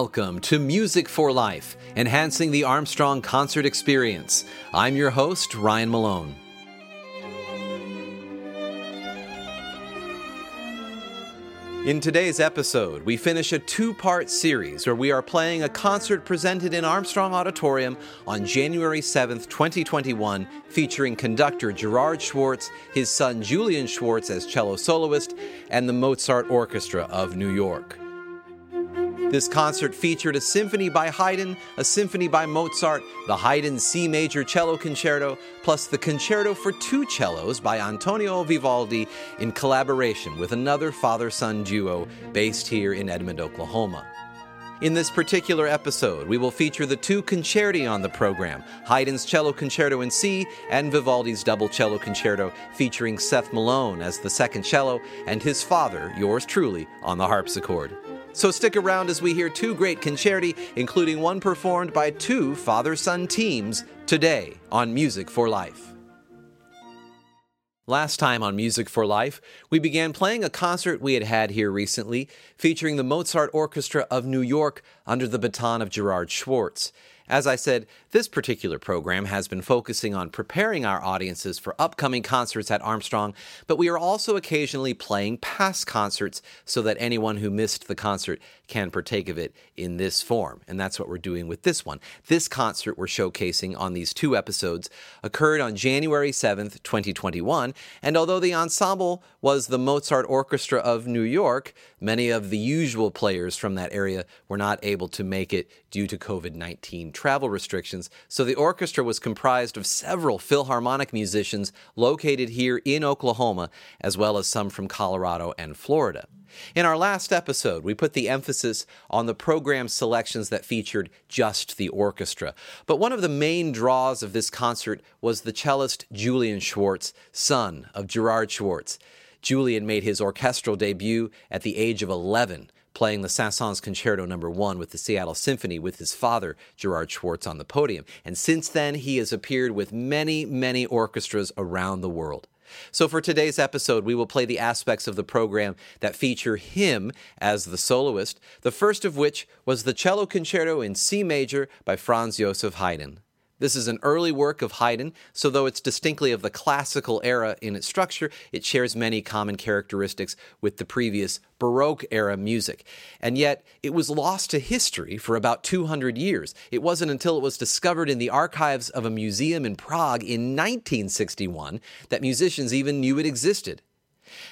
Welcome to Music for Life, enhancing the Armstrong concert experience. I'm your host, Ryan Malone. In today's episode, we finish a two part series where we are playing a concert presented in Armstrong Auditorium on January 7th, 2021, featuring conductor Gerard Schwarz, his son Julian Schwarz as cello soloist, and the Mozart Orchestra of New York. This concert featured a symphony by Haydn, a symphony by Mozart, the Haydn C major cello concerto, plus the concerto for two cellos by Antonio Vivaldi in collaboration with another father son duo based here in Edmond, Oklahoma. In this particular episode, we will feature the two concerti on the program Haydn's Cello Concerto in C and Vivaldi's Double Cello Concerto, featuring Seth Malone as the second cello and his father, yours truly, on the harpsichord. So stick around as we hear two great concerti, including one performed by two father son teams, today on Music for Life. Last time on Music for Life, we began playing a concert we had had here recently, featuring the Mozart Orchestra of New York under the baton of Gerard Schwarz. As I said, this particular program has been focusing on preparing our audiences for upcoming concerts at Armstrong, but we are also occasionally playing past concerts so that anyone who missed the concert can partake of it in this form. And that's what we're doing with this one. This concert we're showcasing on these two episodes occurred on January 7th, 2021, and although the ensemble was the Mozart Orchestra of New York, many of the usual players from that area were not able to make it due to COVID 19 travel restrictions, so the orchestra was comprised of several Philharmonic musicians located here in Oklahoma, as well as some from Colorado and Florida. In our last episode, we put the emphasis on the program selections that featured just the orchestra. But one of the main draws of this concert was the cellist Julian Schwarz, son of Gerard Schwarz. Julian made his orchestral debut at the age of 11 playing the Saint-Saëns Concerto no. 1 with the Seattle Symphony with his father, Gerard Schwarz, on the podium. And since then, he has appeared with many, many orchestras around the world. So, for today's episode, we will play the aspects of the program that feature him as the soloist, the first of which was the Cello Concerto in C major by Franz Joseph Haydn. This is an early work of Haydn, so though it's distinctly of the classical era in its structure, it shares many common characteristics with the previous Baroque era music. And yet, it was lost to history for about 200 years. It wasn't until it was discovered in the archives of a museum in Prague in 1961 that musicians even knew it existed.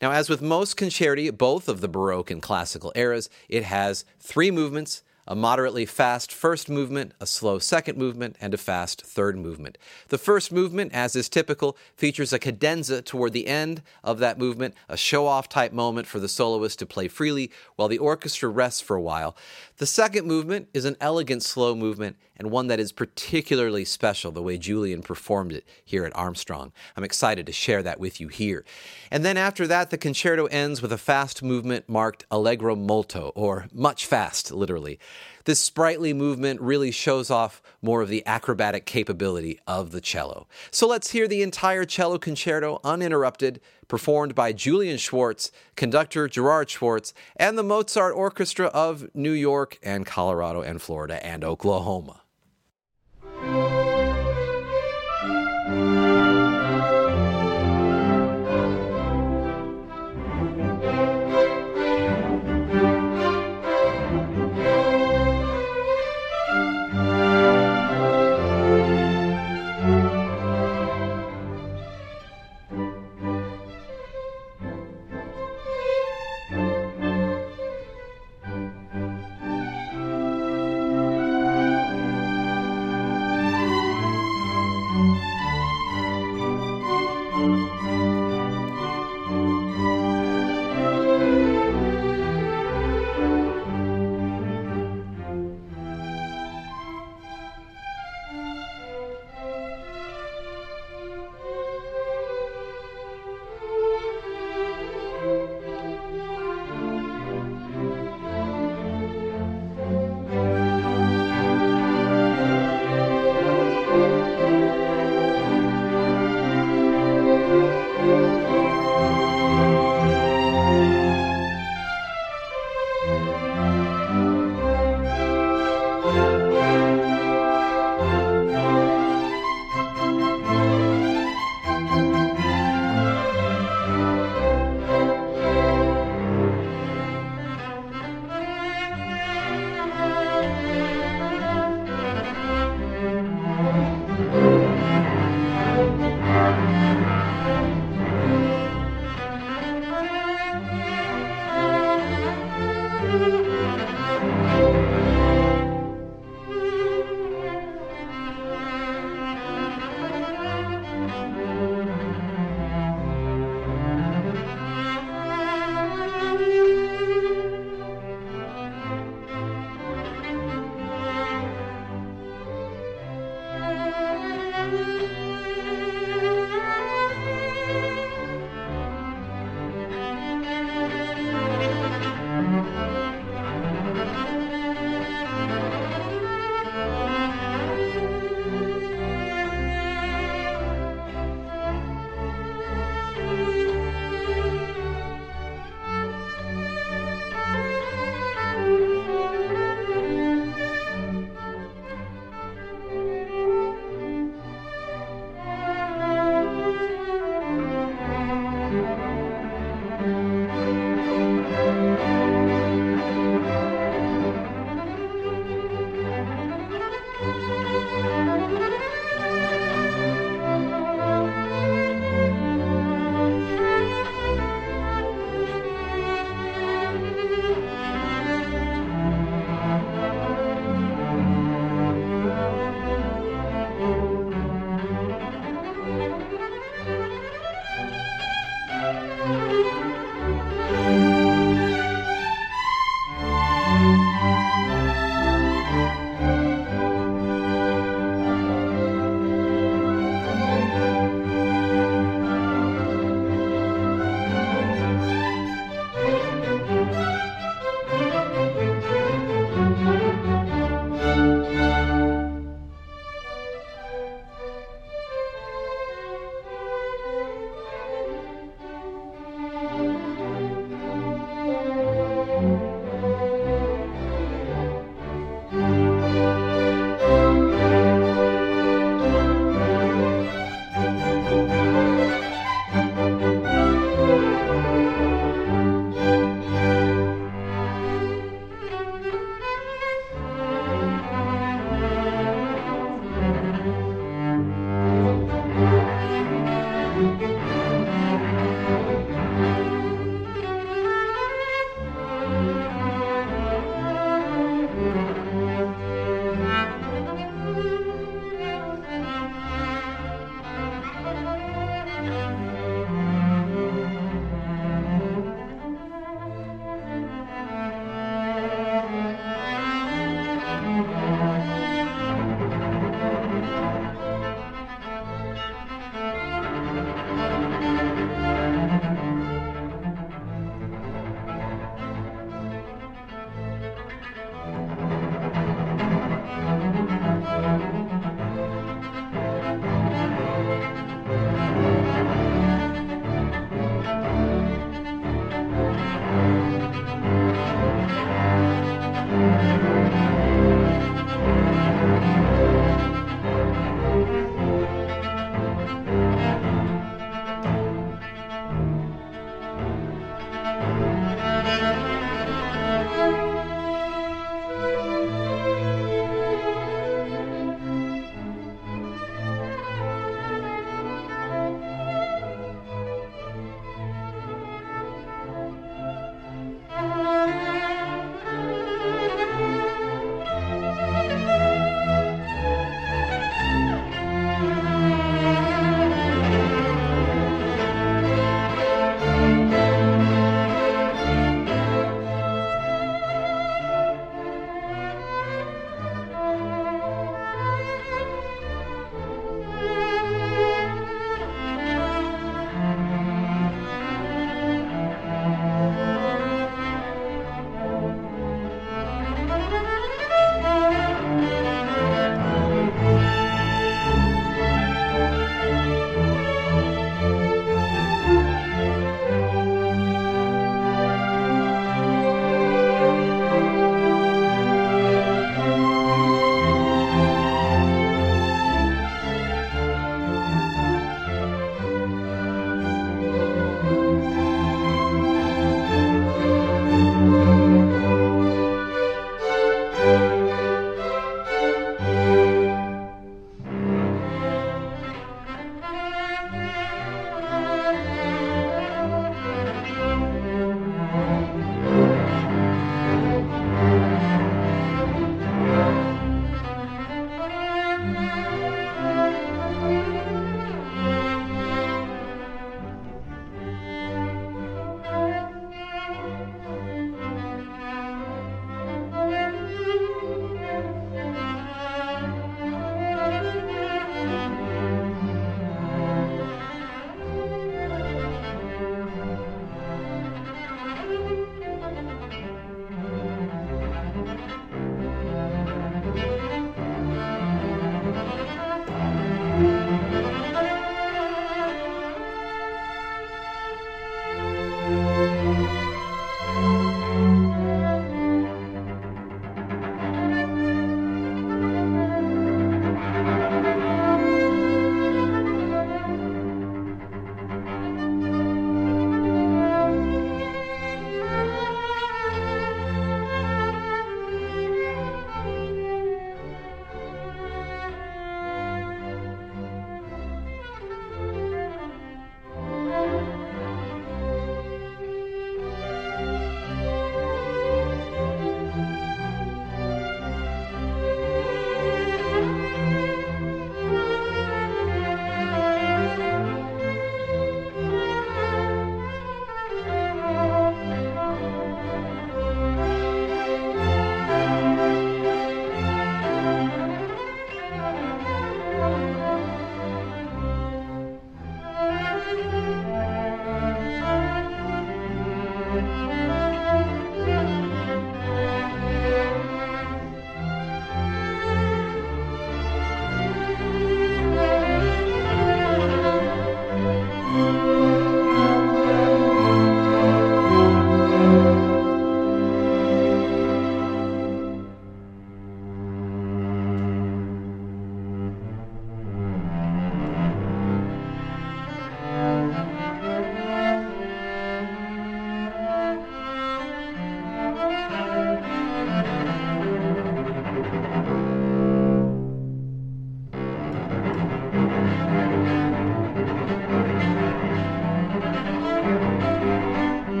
Now, as with most concerti, both of the Baroque and classical eras, it has three movements a moderately fast first movement, a slow second movement, and a fast third movement. The first movement, as is typical, features a cadenza toward the end of that movement, a show off type moment for the soloist to play freely while the orchestra rests for a while. The second movement is an elegant slow movement and one that is particularly special the way Julian performed it here at Armstrong. I'm excited to share that with you here. And then after that, the concerto ends with a fast movement marked Allegro molto, or much fast, literally. This sprightly movement really shows off more of the acrobatic capability of the cello. So let's hear the entire cello concerto uninterrupted, performed by Julian Schwarz, conductor Gerard Schwarz, and the Mozart Orchestra of New York and Colorado and Florida and Oklahoma.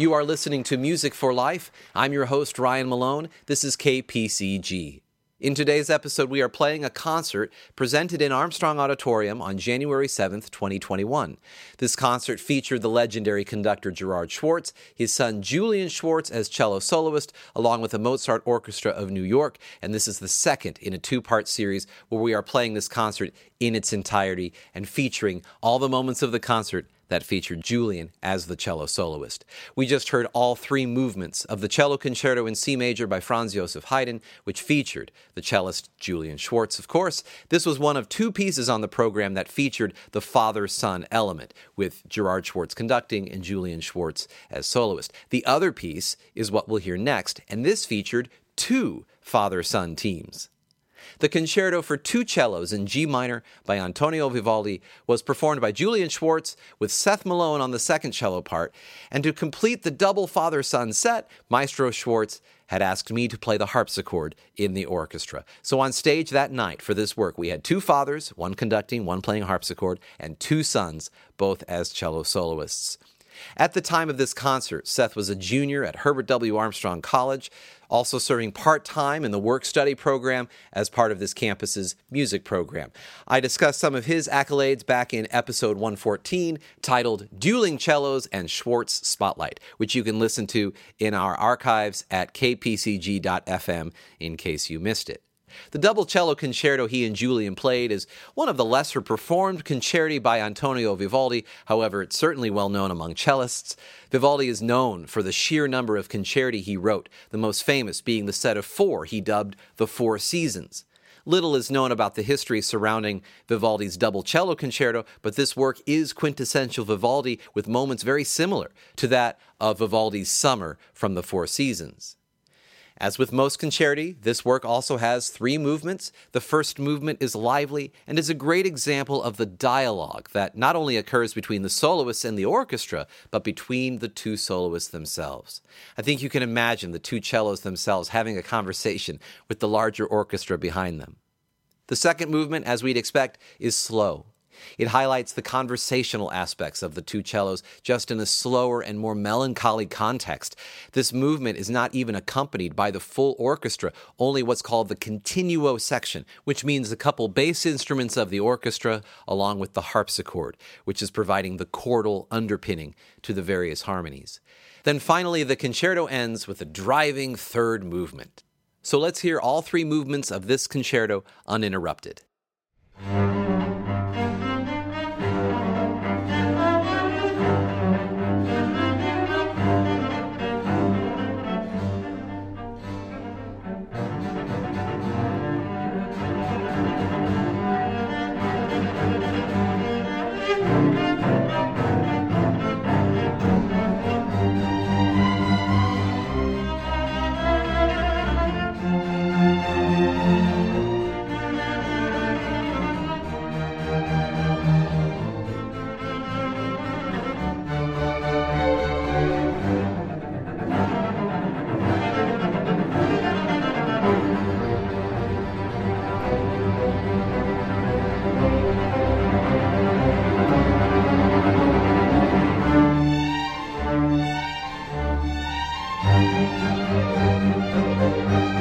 You are listening to Music for Life. I'm your host, Ryan Malone. This is KPCG. In today's episode, we are playing a concert presented in Armstrong Auditorium on January 7th, 2021. This concert featured the legendary conductor Gerard Schwarz, his son Julian Schwarz as cello soloist, along with the Mozart Orchestra of New York, and this is the second in a two part series where we are playing this concert in its entirety and featuring all the moments of the concert that featured Julian as the cello soloist. We just heard all three movements of the cello concerto in C major by Franz Joseph Haydn, which featured the cellist Julian Schwarz, of course. This was one of two pieces on the program that featured the father son element, with Gerard Schwarz conducting and Julian Schwarz as soloist. The other piece is what we'll hear next, and this featured two father son teams. The concerto for two cellos in G minor by Antonio Vivaldi was performed by Julian Schwarz with Seth Malone on the second cello part, and to complete the double father son set, Maestro Schwarz had asked me to play the harpsichord in the orchestra. So on stage that night for this work, we had two fathers, one conducting, one playing harpsichord, and two sons, both as cello soloists. At the time of this concert, Seth was a junior at Herbert W. Armstrong College, also serving part time in the work study program as part of this campus's music program. I discussed some of his accolades back in episode 114, titled Dueling Cellos and Schwarz Spotlight, which you can listen to in our archives at kpcg.fm in case you missed it. The double cello concerto he and Julian played is one of the lesser performed concerti by Antonio Vivaldi. However, it's certainly well known among cellists. Vivaldi is known for the sheer number of concerti he wrote, the most famous being the set of four he dubbed the Four Seasons. Little is known about the history surrounding Vivaldi's double cello concerto, but this work is quintessential Vivaldi with moments very similar to that of Vivaldi's Summer from the Four Seasons. As with most concerti, this work also has three movements. The first movement is lively and is a great example of the dialogue that not only occurs between the soloists and the orchestra, but between the two soloists themselves. I think you can imagine the two cellos themselves having a conversation with the larger orchestra behind them. The second movement, as we'd expect, is slow. It highlights the conversational aspects of the two cellos just in a slower and more melancholy context. This movement is not even accompanied by the full orchestra, only what's called the continuo section, which means the couple bass instruments of the orchestra along with the harpsichord, which is providing the chordal underpinning to the various harmonies. Then finally, the concerto ends with a driving third movement. So let's hear all three movements of this concerto uninterrupted. うん。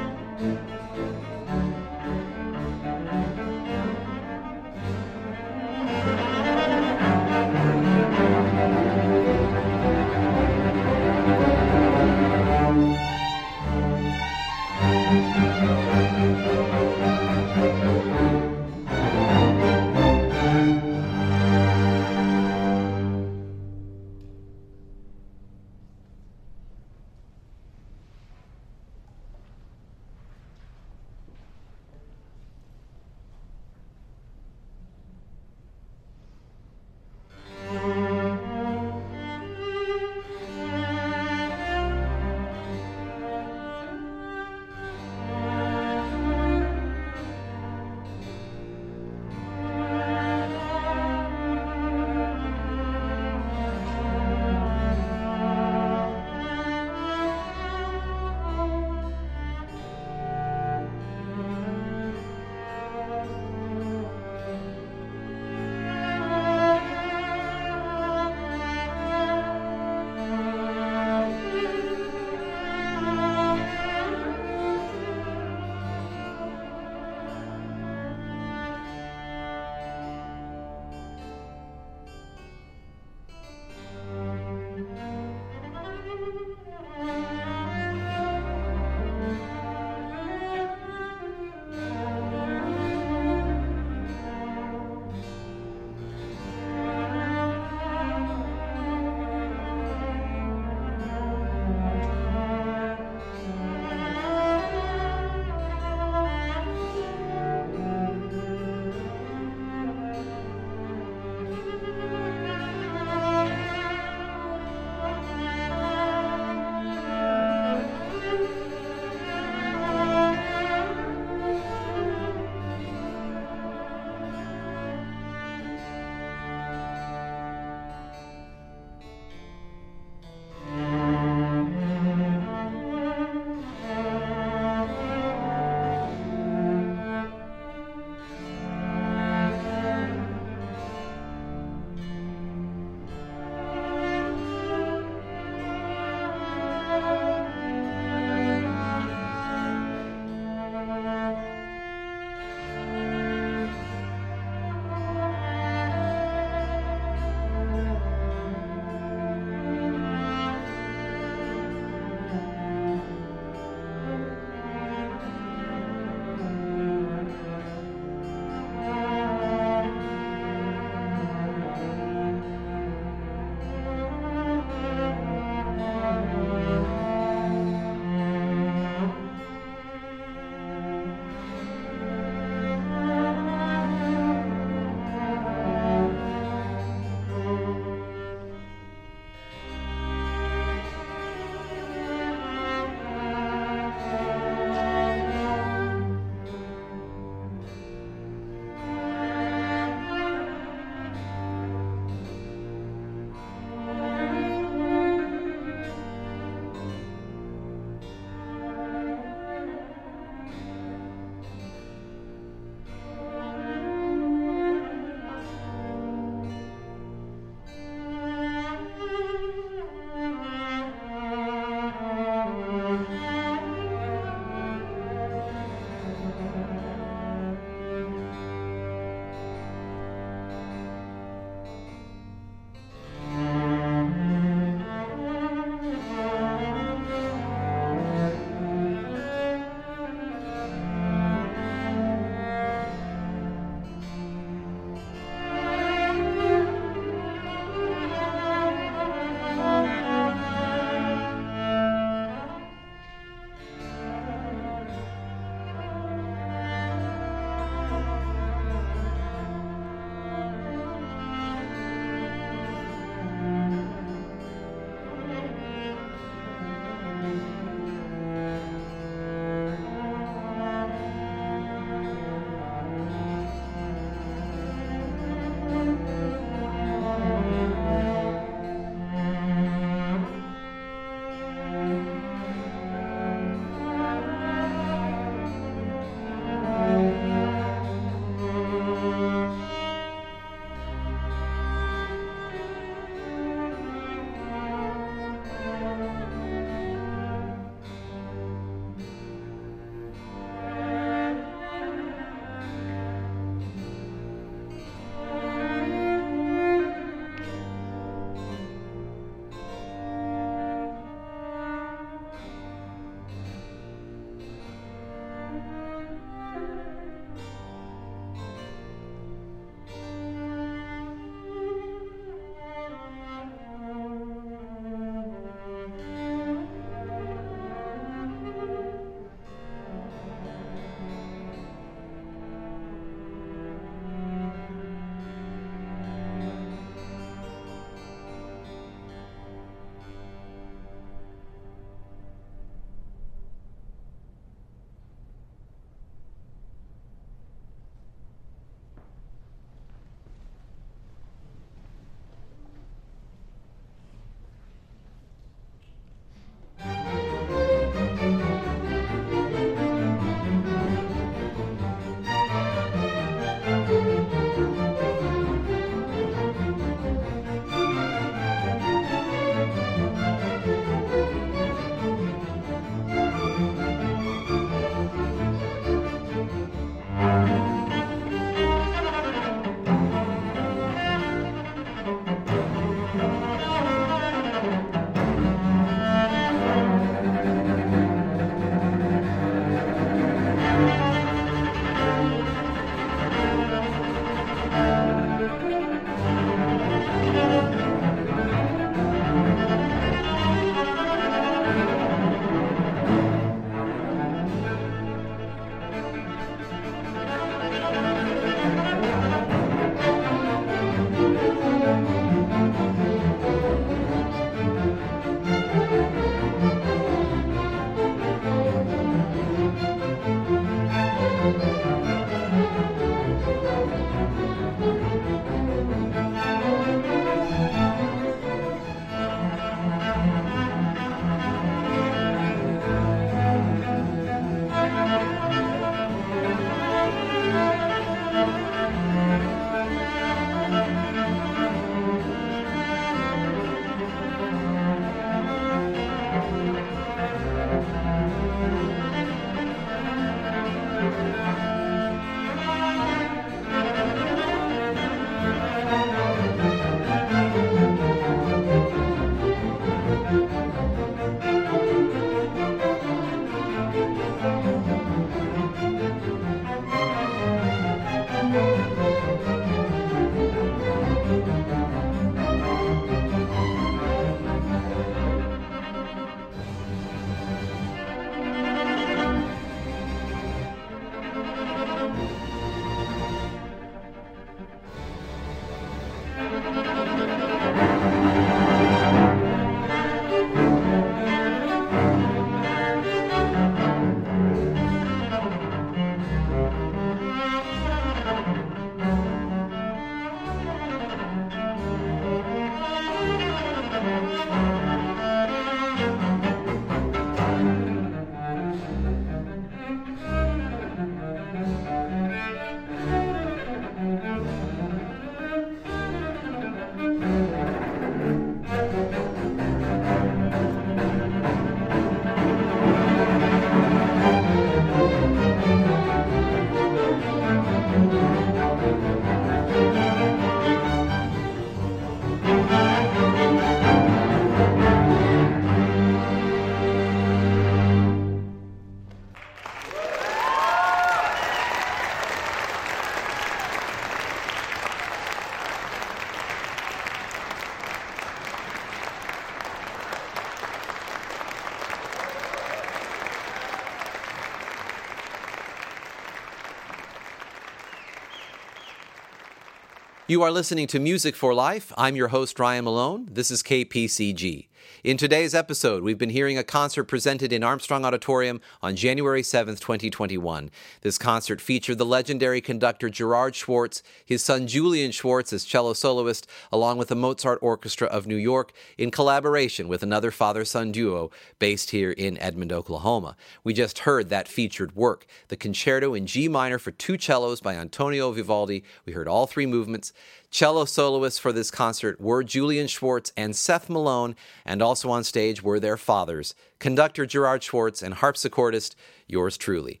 You are listening to Music for Life. I'm your host, Ryan Malone. This is KPCG. In today's episode, we've been hearing a concert presented in Armstrong Auditorium on January 7th, 2021. This concert featured the legendary conductor Gerard Schwarz, his son Julian Schwarz as cello soloist, along with the Mozart Orchestra of New York, in collaboration with another father son duo based here in Edmond, Oklahoma. We just heard that featured work, the concerto in G minor for two cellos by Antonio Vivaldi. We heard all three movements. Cello soloists for this concert were Julian Schwarz and Seth Malone, and also on stage were their fathers, conductor Gerard Schwarz and harpsichordist yours truly.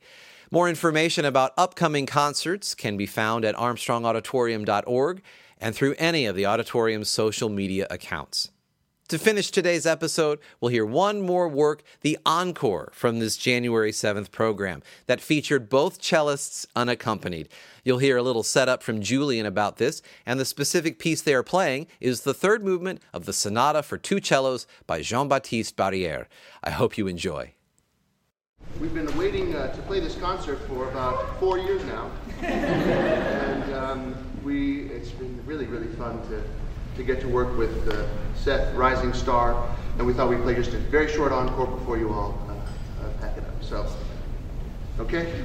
More information about upcoming concerts can be found at armstrongauditorium.org and through any of the auditorium's social media accounts. To finish today's episode, we'll hear one more work, the encore from this January 7th program that featured both cellists unaccompanied. You'll hear a little setup from Julian about this, and the specific piece they are playing is the third movement of the Sonata for Two Cellos by Jean Baptiste Barrière. I hope you enjoy. We've been waiting uh, to play this concert for about four years now, and um, we it's been really, really fun to to get to work with uh, Seth Rising Star, and we thought we'd play just a very short encore before you all uh, uh, pack it up. So, okay?